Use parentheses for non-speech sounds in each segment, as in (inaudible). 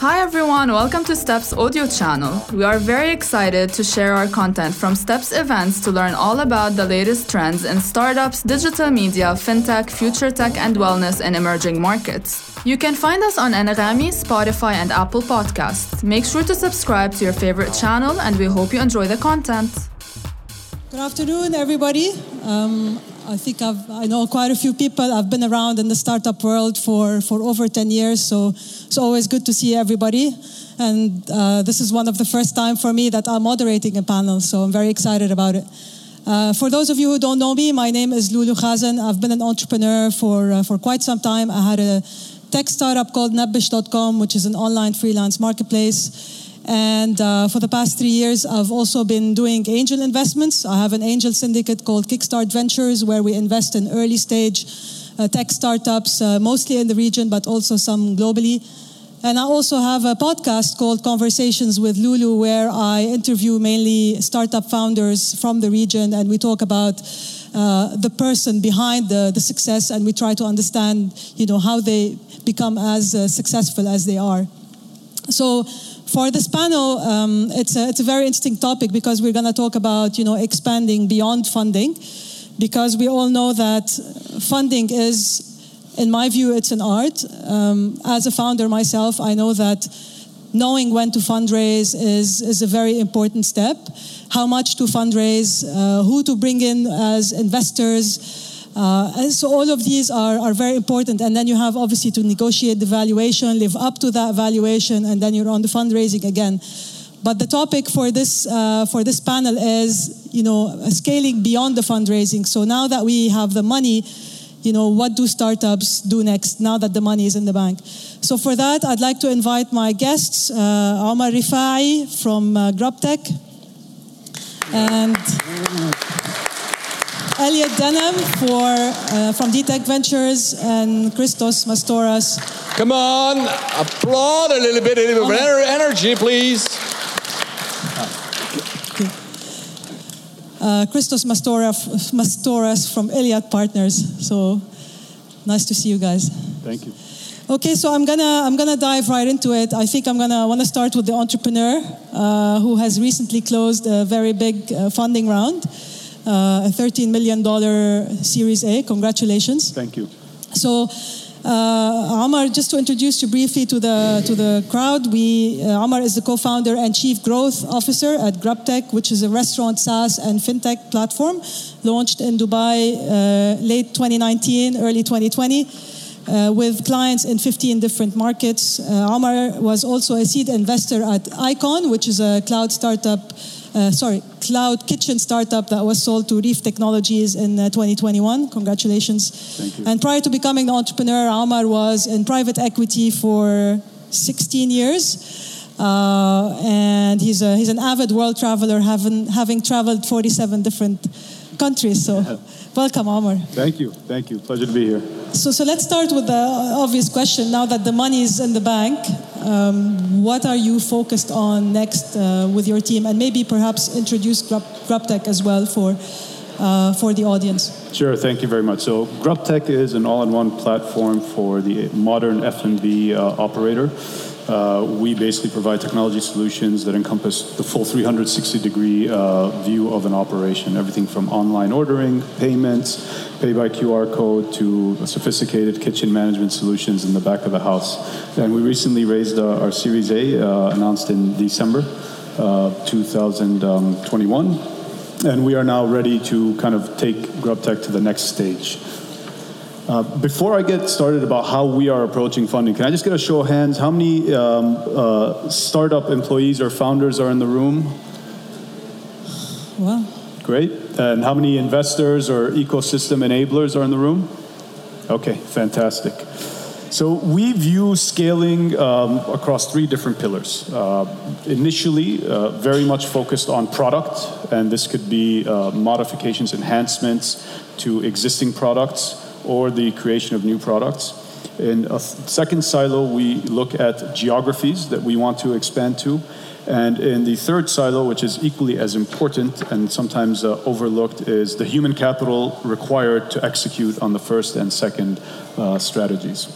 Hi everyone, welcome to Steps audio channel. We are very excited to share our content from Steps events to learn all about the latest trends in startups, digital media, fintech, future tech and wellness in emerging markets. You can find us on Anghami, Spotify and Apple Podcasts. Make sure to subscribe to your favorite channel and we hope you enjoy the content. Good afternoon everybody. Um, I think I've, I know quite a few people. I've been around in the startup world for, for over 10 years, so it's always good to see everybody. And uh, this is one of the first time for me that I'm moderating a panel, so I'm very excited about it. Uh, for those of you who don't know me, my name is Loulou Khazen. I've been an entrepreneur for, uh, for quite some time. I had a tech startup called Nabbesh.com, which is an online freelance marketplace. And uh, for the past three years, I've also been doing angel investments. I have an angel syndicate called Kickstart Ventures, where we invest in early stage uh, tech startups, uh, mostly in the region, but also some globally. And I also have a podcast called Conversations with Loulou, where I interview mainly startup founders from the region, and we talk about uh, the person behind the, the success, and we try to understand, you know, how they become as uh, successful as they are. So for this panel, um, it's, a, it's a very interesting topic because we're going to talk about, you know, expanding beyond funding because we all know that funding is, in my view, it's an art. Um, as a founder myself, I know that knowing when to fundraise is, is a very important step. How much to fundraise, uh, who to bring in as investors, uh, so all of these are, are very important. And then you have obviously to negotiate the valuation, live up to that valuation, and then you're on the fundraising again. But the topic for this uh, for this panel is you know scaling beyond the fundraising. So now that we have the money, you know what do startups do next now that the money is in the bank? So for that, I'd like to invite my guests, uh, Omar Rifai from uh, GrubTech, and. Elliott Denham for, uh, from Dtec Ventures and Christos Mastoras. Come on, applaud a little bit, a little bit of energy, please. Uh, Christos Mastoras, Mastoras from Iliad Partners. So nice to see you guys. Thank you. Okay, so I'm gonna I'm gonna dive right into it. I think I'm gonna want to start with the entrepreneur uh, who has recently closed a very big uh, funding round uh, a $13 million Series A. Congratulations. Thank you. So, uh, Amar, just to introduce you briefly to the to the crowd, we uh, Amar is the co-founder and chief growth officer at GrubTech, which is a restaurant SaaS and fintech platform launched in Dubai uh, late 2019, early 2020. Uh, with clients in 15 different markets. Uh, Amar was also a seed investor at iKcon, which is a cloud startup uh, sorry, cloud kitchen startup that was sold to Reef Technologies in uh, 2021. Congratulations. Thank you. And prior to becoming an entrepreneur, Amar was in private equity for 16 years. Uh, and he's, a, he's an avid world traveler, having, having traveled 47 different countries. So, welcome, Amar. Thank you. Thank you. Pleasure to be here. So, so let's start with the obvious question. Now that the money is in the bank, um, what are you focused on next uh, with your team? And maybe perhaps introduce Grub, GrubTech as well for, uh, for the audience. Sure, thank you very much. So GrubTech is an all-in-one platform for the modern F&B uh, operator. Uh, we basically provide technology solutions that encompass the full 360 degree uh, view of an operation. Everything from online ordering, payments, pay by QR code to sophisticated kitchen management solutions in the back of the house. And we recently raised uh, our Series A, uh, announced in December uh, 2021. And we are now ready to kind of take GrubTech to the next stage. Uh, before I get started about how we are approaching funding, can I just get a show of hands? How many um, uh, startup employees or founders are in the room? Wow. Great. And how many investors or ecosystem enablers are in the room? Okay, fantastic. So we view scaling um, across three different pillars. Uh, initially, uh, very much focused on product, and this could be uh, modifications, enhancements to existing products or the creation of new products. In a second silo, we look at geographies that we want to expand to. And in the third silo, which is equally as important and sometimes uh, overlooked, is the human capital required to execute on the first and second uh, strategies.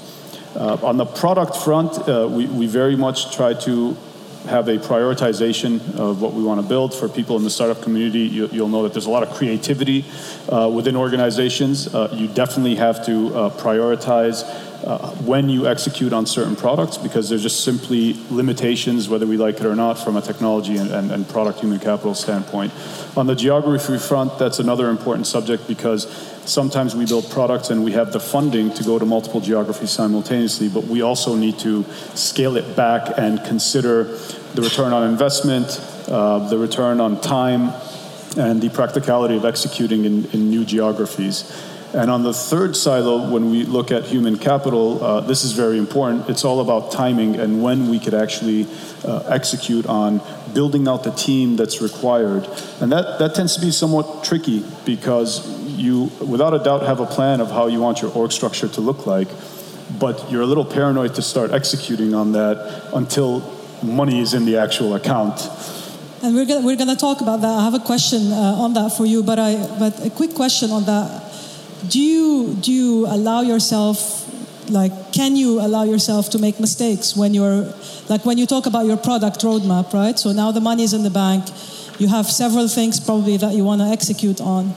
Uh, on the product front, uh, we, we very much try to have a prioritization of what we want to build for people in the startup community. You, will know that there's a lot of creativity uh, within organizations. Uh, you definitely have to uh, prioritize uh, when you execute on certain products because there's just simply limitations, whether we like it or not, from a technology and, and, and product human capital standpoint. On the geography front, that's another important subject because sometimes we build products and we have the funding to go to multiple geographies simultaneously, but we also need to scale it back and consider the return on investment, uh, the return on time, and the practicality of executing in, in new geographies. And on the third silo, when we look at human capital, uh, this is very important. It's all about timing and when we could actually uh, execute on building out the team that's required. And that, that tends to be somewhat tricky because you, without a doubt, have a plan of how you want your org structure to look like, but you're a little paranoid to start executing on that until money is in the actual account. And we're gonna, we're gonna talk about that. I have a question uh, on that for you, but I but a quick question on that do you do you allow yourself like can you allow yourself to make mistakes when you're like when you talk about your product roadmap right? So now the money is in the bank. You have several things probably that you want to execute on.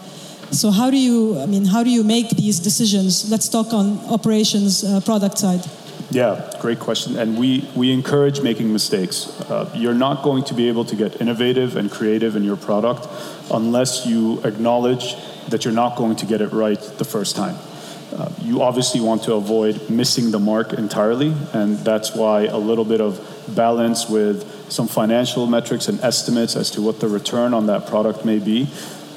So how do you i mean how do you make these decisions? Let's talk on operations uh, product side. Yeah, great question. And we, we encourage making mistakes. Uh, you're not going to be able to get innovative and creative in your product unless you acknowledge that you're not going to get it right the first time. Uh, you obviously want to avoid missing the mark entirely, and that's why a little bit of balance with some financial metrics and estimates as to what the return on that product may be.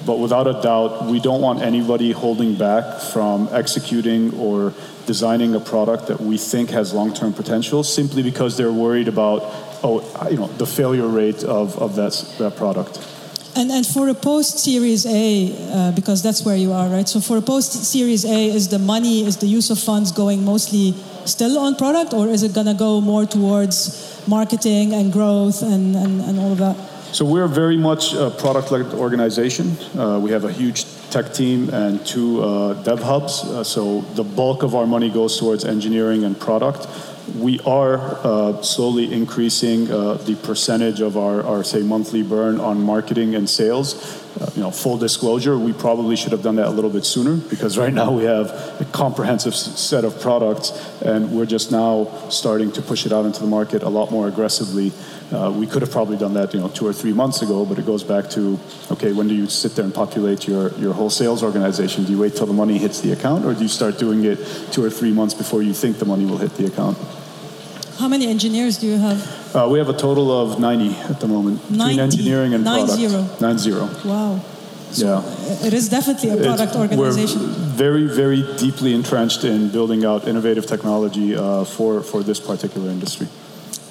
But without a doubt, we don't want anybody holding back from executing or designing a product that we think has long term potential simply because they're worried about, oh, you know, the failure rate of, of that, that product. And, and for a post Series A, uh, because that's where you are, right? So for a post Series A, is the money, is the use of funds going mostly still on product, or is it going to go more towards marketing and growth and, and, and all of that? So we're very much a product-led organization. Uh, we have a huge tech team and two uh, dev hubs. Uh, so the bulk of our money goes towards engineering and product we are uh, slowly increasing uh, the percentage of our, our, say, monthly burn on marketing and sales. Uh, you know, full disclosure, we probably should have done that a little bit sooner because right now we have a comprehensive set of products and we're just now starting to push it out into the market a lot more aggressively. Uh, we could have probably done that, you know, two or three months ago, but it goes back to, okay, when do you sit there and populate your, your whole sales organization? Do you wait till the money hits the account or do you start doing it two or three months before you think the money will hit the account? How many engineers do you have? Uh, we have a total of 90 at the moment 90, between engineering and nine product. Zero. Nine zero. Wow. So yeah. It is definitely a product it's, organization. We're very, very deeply entrenched in building out innovative technology uh, for, for this particular industry.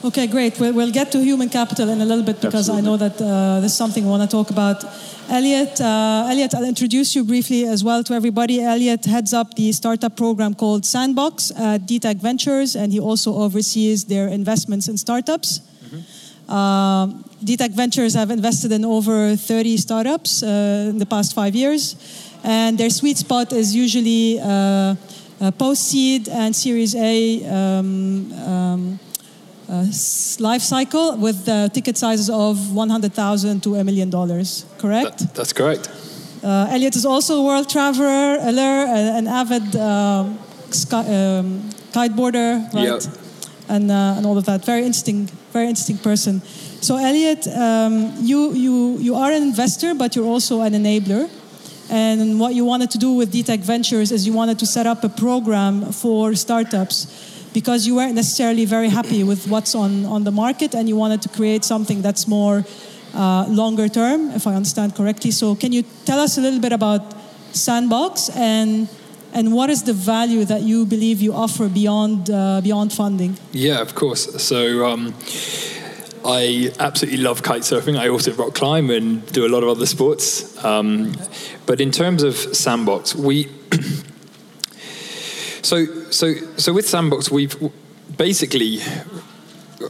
Okay, great. We'll, we'll get to human capital in a little bit because Absolutely. I know that uh, this is something we want to talk about. Elliott, uh, Elliott, I'll introduce you briefly as well to everybody. Elliott heads up the startup program called Sandbox at Dtec Ventures, and he also oversees their investments in startups. Mm-hmm. Uh, Dtec Ventures have invested in over 30 startups uh, in the past five years, and their sweet spot is usually uh, uh, post seed and Series A. Um, um, life cycle with uh, ticket sizes of 100,000 to a million dollars, correct? That, that's correct. Uh, Elliott is also a world traveler, an avid um, sky, um, kiteboarder, right? Yep. And, uh, and all of that. Very interesting, very interesting person. So, Elliott, um, you, you, you are an investor, but you're also an enabler. And what you wanted to do with Dtec Ventures is you wanted to set up a program for startups because you weren't necessarily very happy with what's on, on the market and you wanted to create something that's more uh, longer term, if I understand correctly. So, can you tell us a little bit about Sandbox and and what is the value that you believe you offer beyond uh, beyond funding? Yeah, of course. So. Um, I absolutely love kite surfing. I also rock climb and do a lot of other sports. Um, but in terms of Sandbox, we (clears throat) So, so, so with Sandbox, we've basically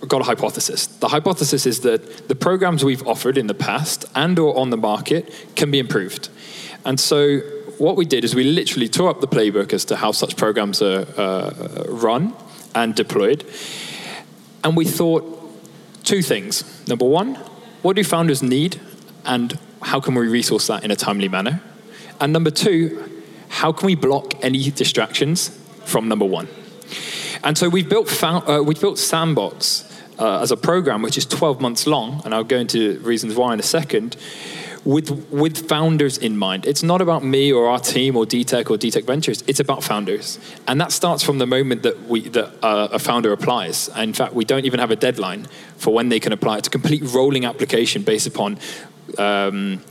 got a hypothesis. The hypothesis is that the programs we've offered in the past and or on the market can be improved. And so what we did is we literally tore up the playbook as to how such programs are uh, run and deployed. And we thought two things. Number one, what do founders need and how can we resource that in a timely manner? And number two, how can we block any distractions from number one? And so we've built, uh, we've built Sandbox uh, as a program, which is 12 months long, and I'll go into reasons why in a second, with, with founders in mind. It's not about me or our team or Dtec or Dtec Ventures. It's about founders. And that starts from the moment that, we, that uh, a founder applies. In fact, we don't even have a deadline for when they can apply. It's a complete rolling application based upon um,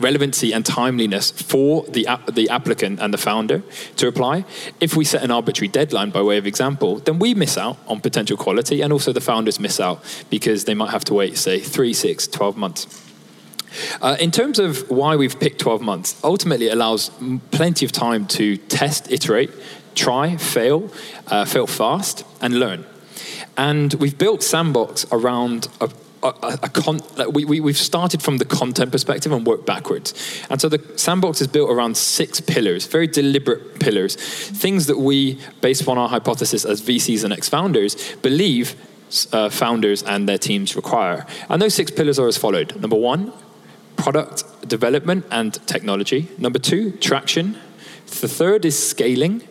relevancy and timeliness for the, the applicant and the founder to apply. If we set an arbitrary deadline by way of example, then we miss out on potential quality and also the founders miss out because they might have to wait, say, three, six, 12 months. Uh, in terms of why we've picked 12 months, ultimately it allows plenty of time to test, iterate, try, fail, uh, fail fast, and learn. And we've built Sandbox around a a, a con- we, we, we've started from the content perspective and worked backwards. And so the sandbox is built around six pillars, very deliberate pillars, things that we, based upon our hypothesis as VCs and ex founders, believe uh, founders and their teams require. And those six pillars are as followed number one, product development and technology, number two, traction, the third is scaling,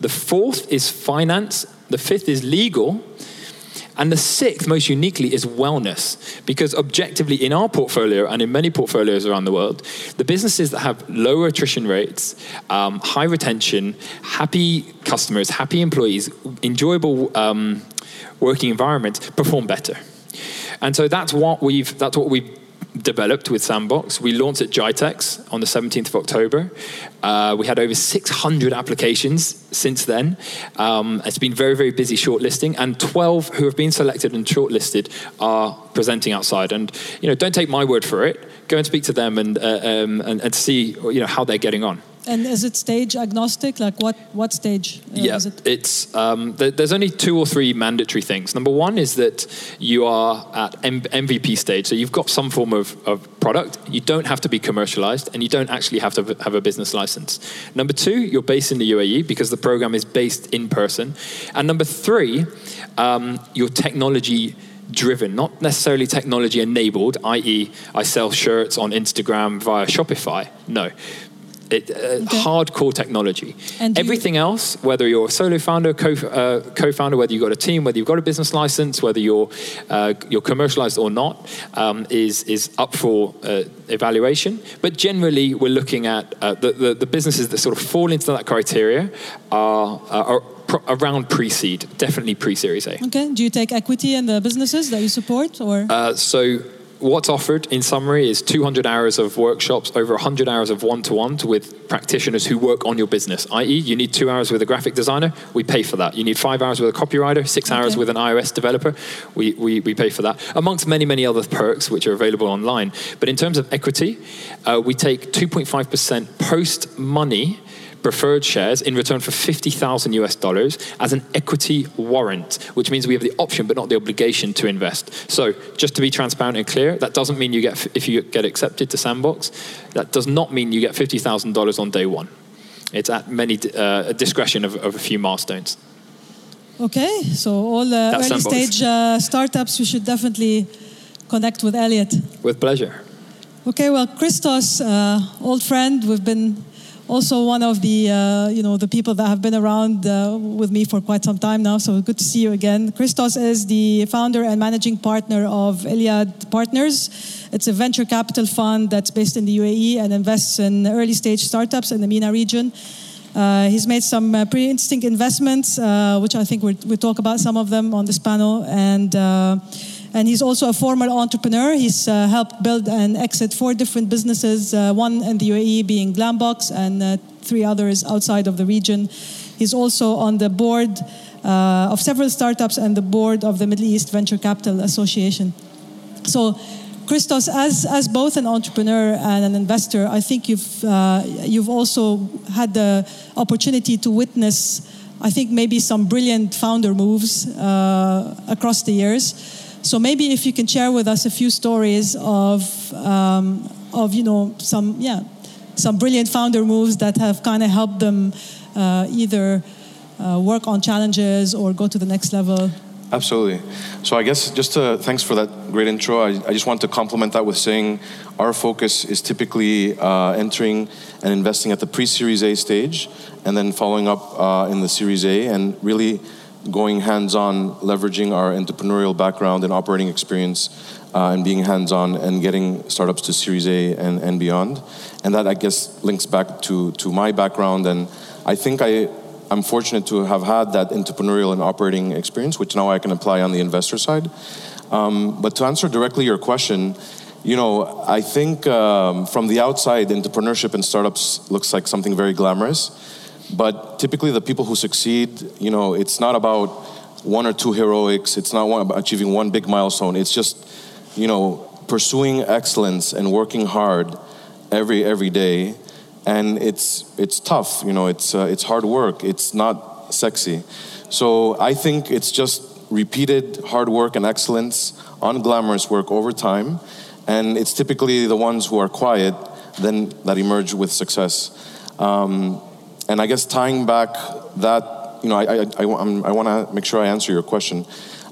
the fourth is finance, the fifth is legal. And the sixth, most uniquely, is wellness. Because objectively, in our portfolio and in many portfolios around the world, the businesses that have lower attrition rates, um, high retention, happy customers, happy employees, enjoyable um, working environments perform better. And so that's what we've that's what we've developed with Sandbox. We launched at GITEX on the 17th of October. Uh, we had over 600 applications since then. Um, it's been very, very busy shortlisting, and 12 who have been selected and shortlisted are presenting outside. And you know, don't take my word for it. Go and speak to them and, uh, um, and, and see you know how they're getting on. And is it stage agnostic? Like what, what stage? Uh, yeah, it? it's um, th- there's only two or three mandatory things. Number one is that you are at M- MVP stage, so you've got some form of, of product. You don't have to be commercialized, and you don't actually have to have a business license. Number two, you're based in the UAE because the program is based in person. And number three, um, your technology driven, not necessarily technology enabled, i.e., I sell shirts on Instagram via Shopify. No it, uh, okay. hardcore technology. And Everything you... else, whether you're a solo founder, co, uh, co-founder, whether you've got a team, whether you've got a business license, whether you're uh, you're commercialized or not, um, is is up for uh, evaluation. But generally, we're looking at uh, the, the, the businesses that sort of fall into that criteria are, are around pre-seed, definitely pre-series A. Okay. Do you take equity in the businesses that you support, or? Uh, so what's offered in summary is 200 hours of workshops, over 100 hours of one to one with practitioners who work on your business. I.e., you need two hours with a graphic designer, we pay for that. You need five hours with a copywriter, six okay. hours with an iOS developer, we, we, we pay for that. Amongst many, many other perks which are available online. But in terms of equity, uh, we take 2.5% post-money preferred shares in return for 50,000 US dollars as an equity warrant, which means we have the option but not the obligation to invest. So, just to be transparent and clear, that doesn't mean you get, if you get accepted to Sandbox, that does not mean you get $50,000 on day one. It's at many uh, discretion of, of a few milestones. Okay, so all the That's early Sandbox. stage uh, startups, you should definitely connect with Elliott. With pleasure. Okay, well, Christos, uh, old friend, we've been also one of the uh, you know the people that have been around uh, with me for quite some time now. So good to see you again. Christos is the founder and managing partner of Iliad Partners. It's a venture capital fund that's based in the UAE and invests in early stage startups in the MENA region. Uh, he's made some uh, pretty interesting investments, uh, which I think we'll, talk about some of them on this panel. And uh, and he's also a former entrepreneur. He's uh, helped build and exit four different businesses, uh, one in the UAE being Glambox, and uh, three others outside of the region. He's also on the board uh, of several startups and the board of the Middle East Venture Capital Association. So, Christos, as, as both an entrepreneur and an investor, I think you've, uh, you've also had the opportunity to witness, I think, maybe some brilliant founder moves uh, across the years. So maybe if you can share with us a few stories of, um, of you know, some, yeah, some brilliant founder moves that have kind of helped them uh, either uh, work on challenges or go to the next level? Absolutely. So I guess just to, thanks for that great intro. I, I just want to complement that with saying our focus is typically uh, entering and investing at the pre-Series A stage, and then following up uh, in the Series A, and really going hands-on, leveraging our entrepreneurial background and operating experience, uh, and being hands-on and getting startups to Series A and, and beyond. And that I guess links back to to my background, and I think I I'm fortunate to have had that entrepreneurial and operating experience, which now I can apply on the investor side. Um, but to answer directly your question, you know, I think um, from the outside, entrepreneurship and startups looks like something very glamorous. But typically, the people who succeed, you know, it's not about one or two heroics. It's not one, about achieving one big milestone. It's just, you know, pursuing excellence and working hard every every day and it's it's tough. You know, it's uh, it's hard work. It's not sexy. So I think it's just repeated hard work and excellence, unglamorous work over time, and it's typically the ones who are quiet then that emerge with success. Um, and I guess tying back that, you know, I, I, I, I want to make sure I answer your question.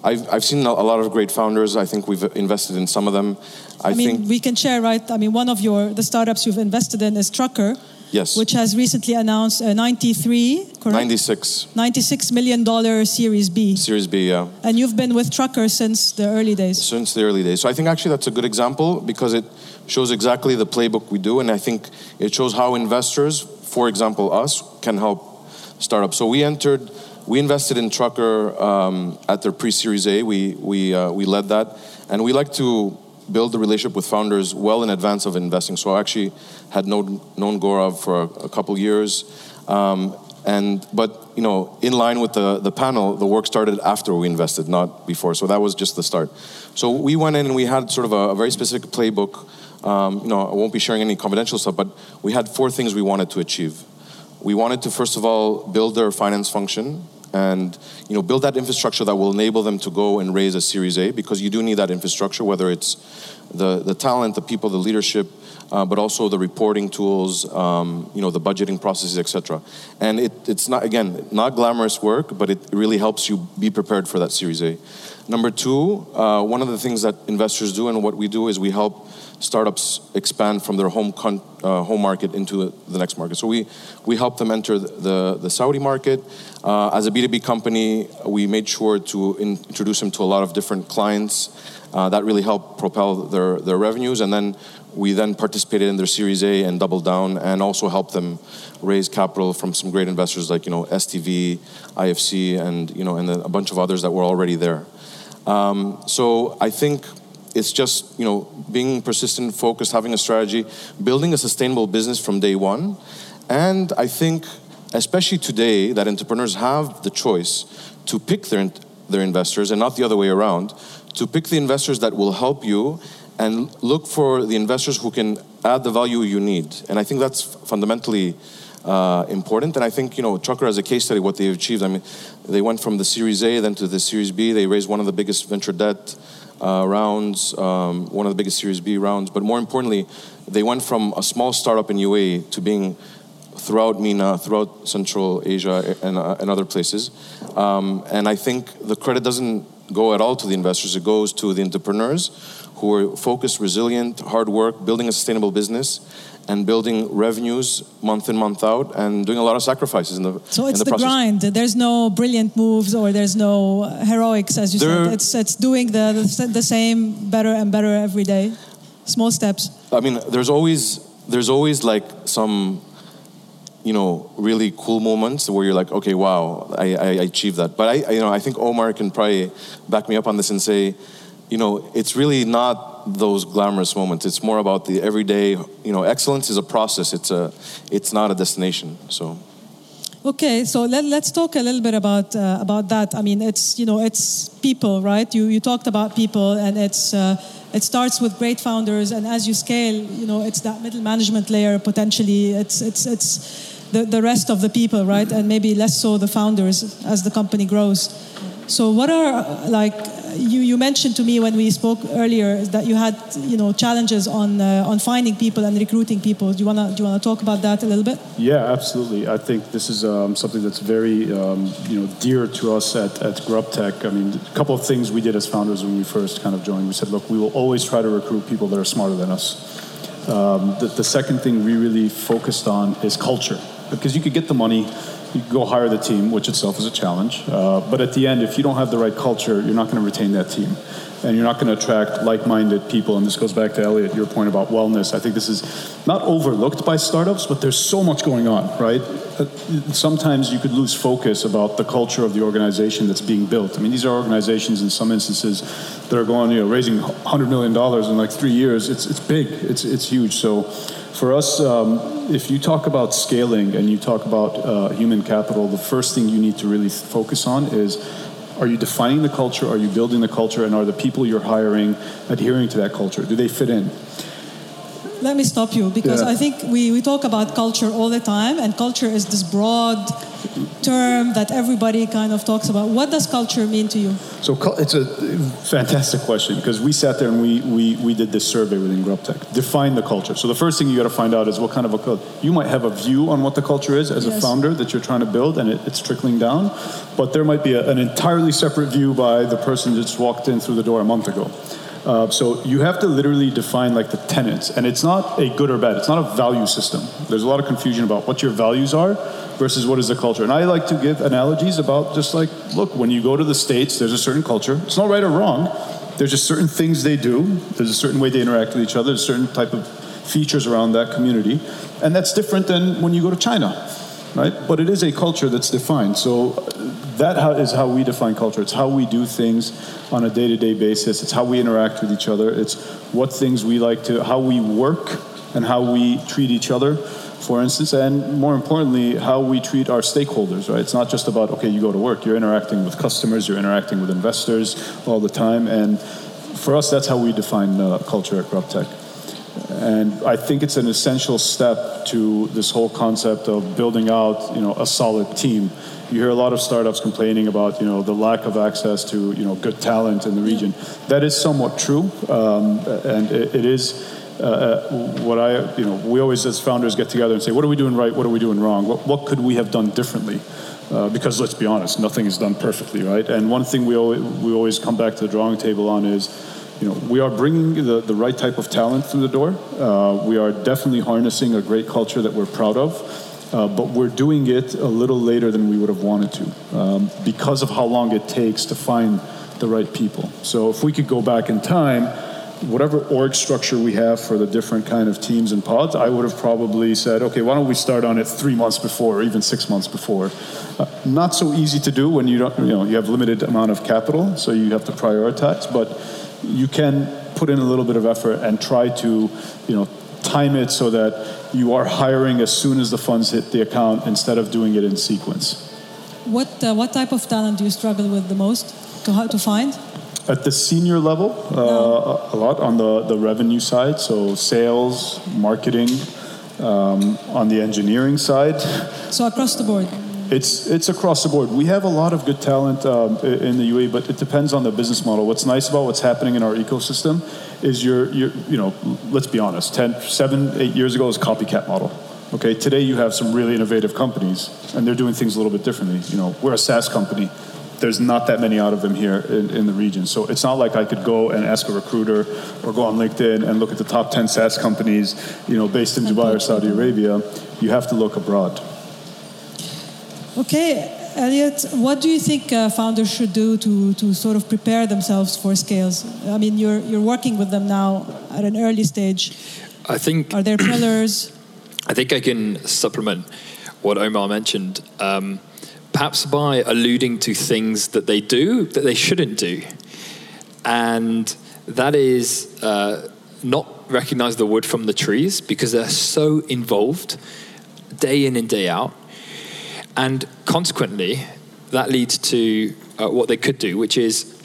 I've, I've seen a lot of great founders. I think we've invested in some of them. I, I mean, think we can share, right? I mean, one of your the startups you've invested in is TruKKer. Yes. Which has recently announced a 93, correct? 96. 96 million dollar Series B. Series B, yeah. And you've been with TruKKer since the early days. Since the early days. So I think actually that's a good example because it shows exactly the playbook we do, and I think it shows how investors, for example, us, can help startups. So we entered we invested in TruKKer um, at their pre-Series A. We we uh, we led that, and we like to build the relationship with founders well in advance of investing. So I actually had known known Gaurav for a, a couple years, um, and but you know in line with the the panel, the work started after we invested, not before. So that was just the start. So we went in and we had sort of a, a very specific playbook. Um, you know, I won't be sharing any confidential stuff, but we had four things we wanted to achieve. We wanted to first of all build their finance function and you know build that infrastructure that will enable them to go and raise a Series A because you do need that infrastructure, whether it's the the talent, the people, the leadership, uh, but also the reporting tools, um, you know, the budgeting processes, etc. And it, it's not again not glamorous work, but it really helps you be prepared for that Series A. Number two, uh, one of the things that investors do and what we do is we help startups expand from their home con- uh, home market into the next market. So we we help them enter the the Saudi market. Uh, as a B2B company, we made sure to in- introduce them to a lot of different clients. Uh, that really helped propel their their revenues, and then we then participated in their Series A and doubled down, and also helped them raise capital from some great investors like you know STV, IFC, and you know and a bunch of others that were already there. Um, so I think it's just you know being persistent, focused, having a strategy, building a sustainable business from day one, and I think especially today that entrepreneurs have the choice to pick their their investors and not the other way around, to pick the investors that will help you and look for the investors who can add the value you need. And I think that's fundamentally uh, important. And I think, you know, TruKKer as a case study, what they've achieved, I mean, they went from the Series A then to the Series B. They raised one of the biggest venture debt uh, rounds, um, one of the biggest Series B rounds. But more importantly, they went from a small startup in UAE to being throughout MENA, throughout Central Asia, and, uh, and other places. Um, and I think the credit doesn't go at all to the investors, it goes to the entrepreneurs who are focused, resilient, hard work, building a sustainable business and building revenues month in month out and doing a lot of sacrifices in the so it's the, the grind. There's no brilliant moves or there's no heroics as you there, said it's it's doing the, the, the same better and better every day. Small steps. I mean there's always there's always like some you know really cool moments where you're like okay wow i, I achieved that but I, I you know i think omar can probably back me up on this and say you know, it's really not those glamorous moments. It's more about the everyday. You know, excellence is a process. It's a, it's not a destination. So. Okay, so let, us talk a little bit about uh, about that. I mean, it's you know, it's people, right? You you talked about people, and it's uh, it starts with great founders, and as you scale, you know, it's that middle management layer potentially. It's it's it's the, the rest of the people, right? And maybe less so the founders as the company grows. So, what are like you, you mentioned to me when we spoke earlier that you had you know challenges on uh, on finding people and recruiting people. Do you wanna do you wanna talk about that a little bit? Yeah, absolutely. I think this is um, something that's very um, you know dear to us at, at GrubTech. I mean, a couple of things we did as founders when we first kind of joined. We said, look, we will always try to recruit people that are smarter than us. Um, the, the second thing we really focused on is culture because you could get the money you could go hire the team, which itself is a challenge. Uh, but at the end, if you don't have the right culture, you're not going to retain that team. And you're not going to attract like minded people. And this goes back to Elliott, your point about wellness. I think this is not overlooked by startups, but there's so much going on, right? Uh, sometimes you could lose focus about the culture of the organization that's being built. I mean, these are organizations in some instances that are going, you know, raising $100 million in like three years. It's, it's big, it's, it's huge. So for us, um, if you talk about scaling and you talk about uh, human capital, the first thing you need to really focus on is are you defining the culture? Are you building the culture? And are the people you're hiring adhering to that culture? Do they fit in? Let me stop you because yeah. I think we, we talk about culture all the time, and culture is this broad term that everybody kind of talks about. What does culture mean to you? So it's a fantastic question because we sat there and we, we, we did this survey within GrubTech. Define the culture. So the first thing you got to find out is what kind of a you might have a view on what the culture is as yes. a founder that you're trying to build and it, it's trickling down, but there might be a, an entirely separate view by the person that just walked in through the door a month ago. Uh, so you have to literally define like the tenets, and it's not a good or bad. It's not a value system. There's a lot of confusion about what your values are versus what is the culture. And I like to give analogies about just like, look, when you go to the states, there's a certain culture. It's not right or wrong. There's just certain things they do. There's a certain way they interact with each other. There's a certain type of features around that community, and that's different than when you go to China, right? But it is a culture that's defined. So uh, that is how we define culture. It's how we do things on a day-to-day basis. It's how we interact with each other. It's what things we like to, how we work, and how we treat each other, for instance, and more importantly, how we treat our stakeholders. Right? It's not just about okay, you go to work. You're interacting with customers. You're interacting with investors all the time, and for us, that's how we define uh, culture at GrubTech. And I think it's an essential step to this whole concept of building out, you know, a solid team you hear a lot of startups complaining about you know the lack of access to you know good talent in the region. That is somewhat true, um, and it, it is. Uh, uh, what I, you know, we always as founders get together and say, what are we doing right? What are we doing wrong? What, what could we have done differently? Uh, because let's be honest, nothing is done perfectly, right? And one thing we always, we always come back to the drawing table on is, you know, we are bringing the, the right type of talent through the door. Uh, we are definitely harnessing a great culture that we're proud of. Uh, but we're doing it a little later than we would have wanted to um, because of how long it takes to find the right people. So if we could go back in time, whatever org structure we have for the different kind of teams and pods, I would have probably said, okay, why don't we start on it three months before or even six months before? Uh, not so easy to do when you don't, you know, you have limited amount of capital, so you have to prioritize, but you can put in a little bit of effort and try to, you know, time it so that you are hiring as soon as the funds hit the account instead of doing it in sequence. What, uh, what type of talent do you struggle with the most to, to find? At the senior level, uh, no. a lot on the, the revenue side, so sales, marketing, um, on the engineering side. So across the board? It's it's across the board. We have a lot of good talent um, in the UAE, but it depends on the business model. What's nice about what's happening in our ecosystem is you're, you're you know, let's be honest, 10, 7, 8 years ago was copycat model. Okay, today you have some really innovative companies, and they're doing things a little bit differently. You know, we're a SaaS company. There's not that many out of them here in, in the region. So it's not like I could go and ask a recruiter or go on LinkedIn and look at the top 10 SaaS companies, you know, based in Dubai or Saudi Arabia. You have to look abroad. Okay, Elliott, what do you think uh, founders should do to, to sort of prepare themselves for scales? I mean, you're, you're working with them now at an early stage. I think. Are there pillars? (clears throat) I think I can supplement what Omar mentioned, um, perhaps by alluding to things that they do that they shouldn't do. And that is uh, not recognize the wood from the trees because they're so involved day in and day out and consequently, that leads to uh, what they could do, which is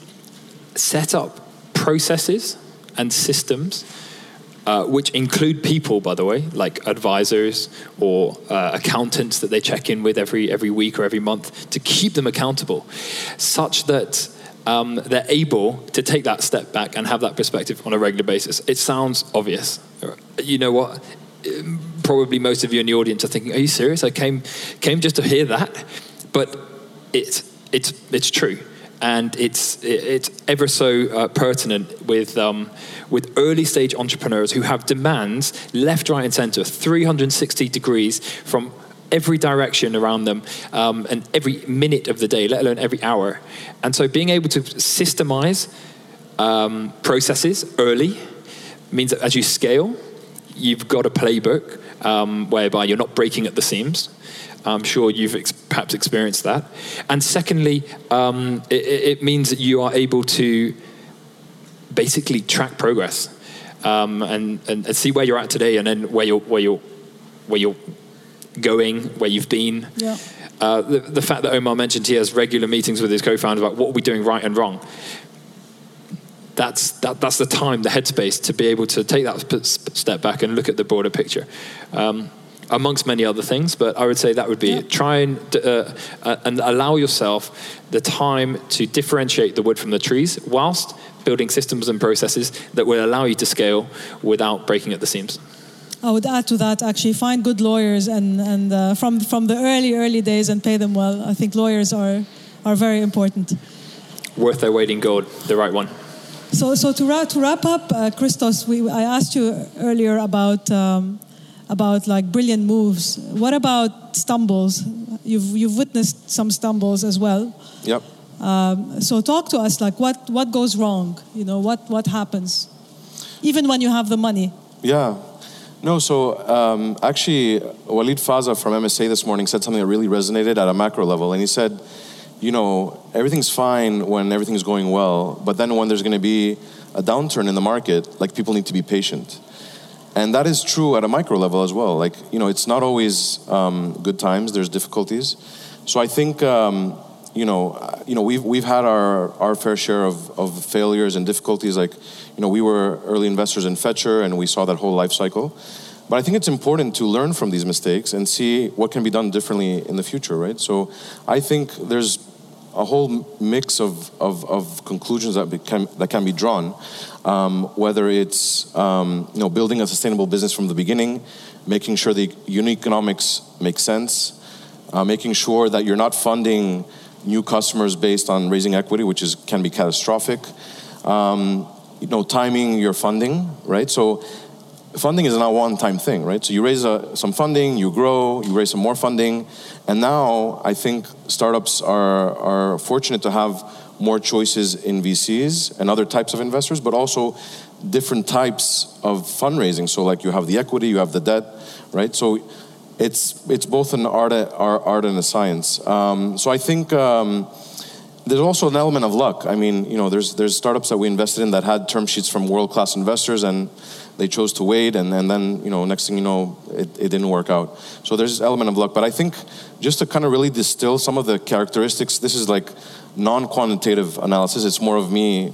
set up processes and systems uh, which include people, by the way, like advisors or uh, accountants that they check in with every every week or every month to keep them accountable, such that um, they're able to take that step back and have that perspective on a regular basis. It sounds obvious. You know what? Probably most of you in the audience are thinking, "Are you serious? I came came just to hear that," but it's it's it's true, and it's it's ever so uh, pertinent with um, with early stage entrepreneurs who have demands left, right, and center, 360 degrees from every direction around them um, and every minute of the day, let alone every hour. And so being able to systemize um, processes early means that as you scale, you've got a playbook um, whereby you're not breaking at the seams. I'm sure you've ex- perhaps experienced that. And secondly, um, it, it, means that you are able to basically track progress um, and, and, and, see where you're at today and then where you're, where you're, where you're going, where you've been. Yeah. Uh, the, the fact that Omar mentioned he has regular meetings with his co-founder about what we're we doing right and wrong. That's, that, that's the time, the headspace to be able to take that step back and look at the broader picture. Um, amongst many other things, but I would say that would be yeah. try and, uh, uh, and allow yourself the time to differentiate the wood from the trees whilst building systems and processes that will allow you to scale without breaking at the seams. I would add to that actually find good lawyers and, and uh, from, from the early, early days and pay them well. I think lawyers are, are very important. Worth their weight in gold, the right one. So, so to, wrap, to wrap up, uh, Christos, we, I asked you earlier about, um, about like brilliant moves. What about stumbles? You've, you've witnessed some stumbles as well. Yep. Um, so talk to us like what, what goes wrong? You know, what, what happens? Even when you have the money. Yeah, no, so um, actually, Walid Faza from MSA this morning said something that really resonated at a macro level. And he said, you know, everything's fine when everything's going well, but then when there's going to be a downturn in the market, like people need to be patient. And that is true at a micro level as well. Like, you know, it's not always um, good times, there's difficulties. So I think, um, you know, you know, we've, we've had our, our fair share of, of failures and difficulties. Like, you know, we were early investors in Fetchr, and we saw that whole life cycle. But I think it's important to learn from these mistakes and see what can be done differently in the future, right? So I think there's a whole mix of, of, of conclusions that, can, that can be drawn, um, whether it's um, you know, building a sustainable business from the beginning, making sure the unit economics make sense, uh, making sure that you're not funding new customers based on raising equity, which is, can be catastrophic. Um, you know, timing your funding, right? So funding is not a one-time thing, right? So you raise a, some funding, you grow, you raise some more funding, and now I think startups are, are fortunate to have more choices in VCs and other types of investors, but also different types of fundraising. So like you have the equity, you have the debt, right? So it's it's both an art, art and a science. Um, so I think. Um, there's also an element of luck. I mean, you know, there's there's startups that we invested in that had term sheets from world class investors, and they chose to wait, and, and then you know, next thing you know, it, it didn't work out. So there's this element of luck. But I think just to kind of really distill some of the characteristics, this is like non-quantitative analysis. It's more of me,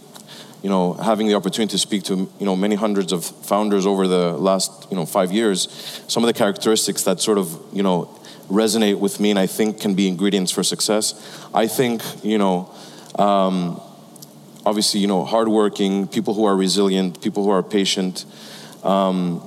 you know, having the opportunity to speak to you know many hundreds of founders over the last you know five years. Some of the characteristics that sort of you know resonate with me and I think can be ingredients for success. I think, you know, um, obviously, you know, hardworking, people who are resilient, people who are patient. Um,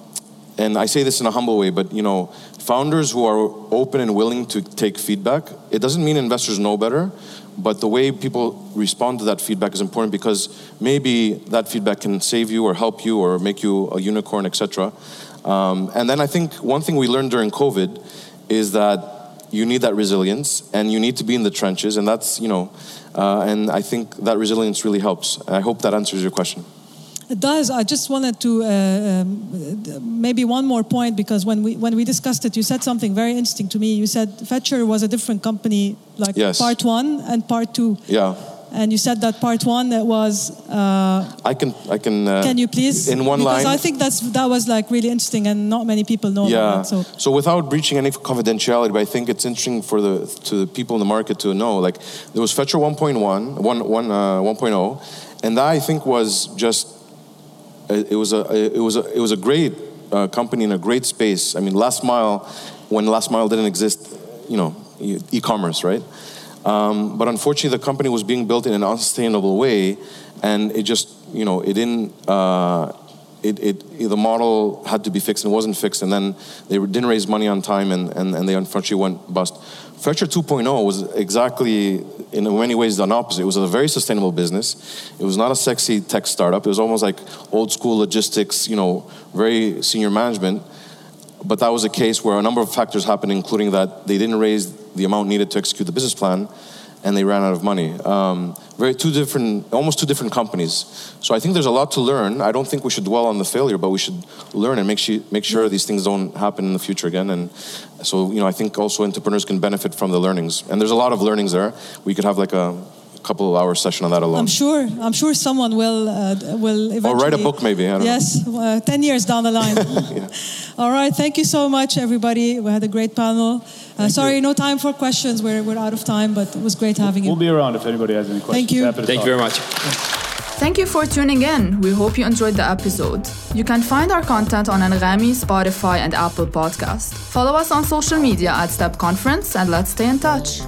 and I say this in a humble way, but, you know, founders who are open and willing to take feedback, it doesn't mean investors know better, but the way people respond to that feedback is important because maybe that feedback can save you or help you or make you a unicorn, etc. Um, and then I think one thing we learned during COVID is that you need that resilience and you need to be in the trenches and that's you know uh, and i think that resilience really helps i hope that answers your question it does. I just wanted to uh, um, maybe one more point because when we when we discussed it, you said something very interesting to me. You said Fetchr was a different company, like yes. part one and part two. Yeah and you said that part one was. Uh, I can I can. Uh, can you please in one because line? I think that's that was like really interesting, and not many people know yeah. about it. So. so without breaching any confidentiality, but I think it's interesting for the to the people in the market to know. Like there was Fetchr 1.1, 1, 1, uh, 1.0, and that I think was just it was a it was a it was a great uh, company in a great space. I mean, last mile, when last mile didn't exist, you know, e-commerce, right? Um, but unfortunately, the company was being built in an unsustainable way, and it just you know it didn't. Uh, it, it, the model had to be fixed and wasn't fixed, and then they didn't raise money on time, and, and, and they unfortunately went bust. Fetchr 2.0 was exactly, in many ways, the opposite. It was a very sustainable business. It was not a sexy tech startup. It was almost like old school logistics, you know, very senior management. But that was a case where a number of factors happened, including that they didn't raise the amount needed to execute the business plan, and they ran out of money. Um, very two different, almost two different companies. So I think there's a lot to learn. I don't think we should dwell on the failure, but we should learn and make make sure these things don't happen in the future again. And so, you know, I think also entrepreneurs can benefit from the learnings. And there's a lot of learnings there. We could have like a couple of hours session on that alone. I'm sure. I'm sure someone will uh, will eventually. Or write a book, maybe. yes, uh, ten years down the line. (laughs) yeah. All right. Thank you so much, everybody. We had a great panel. Uh, sorry, you. no time for questions. We're we're out of time, but it was great having we'll you. We'll be around if anybody has any questions. Thank you. Thank you very much. Thank you for tuning in. We hope you enjoyed the episode. You can find our content on Anghami, Spotify, and Apple Podcast. Follow us on social media at Step Conference and let's stay in touch.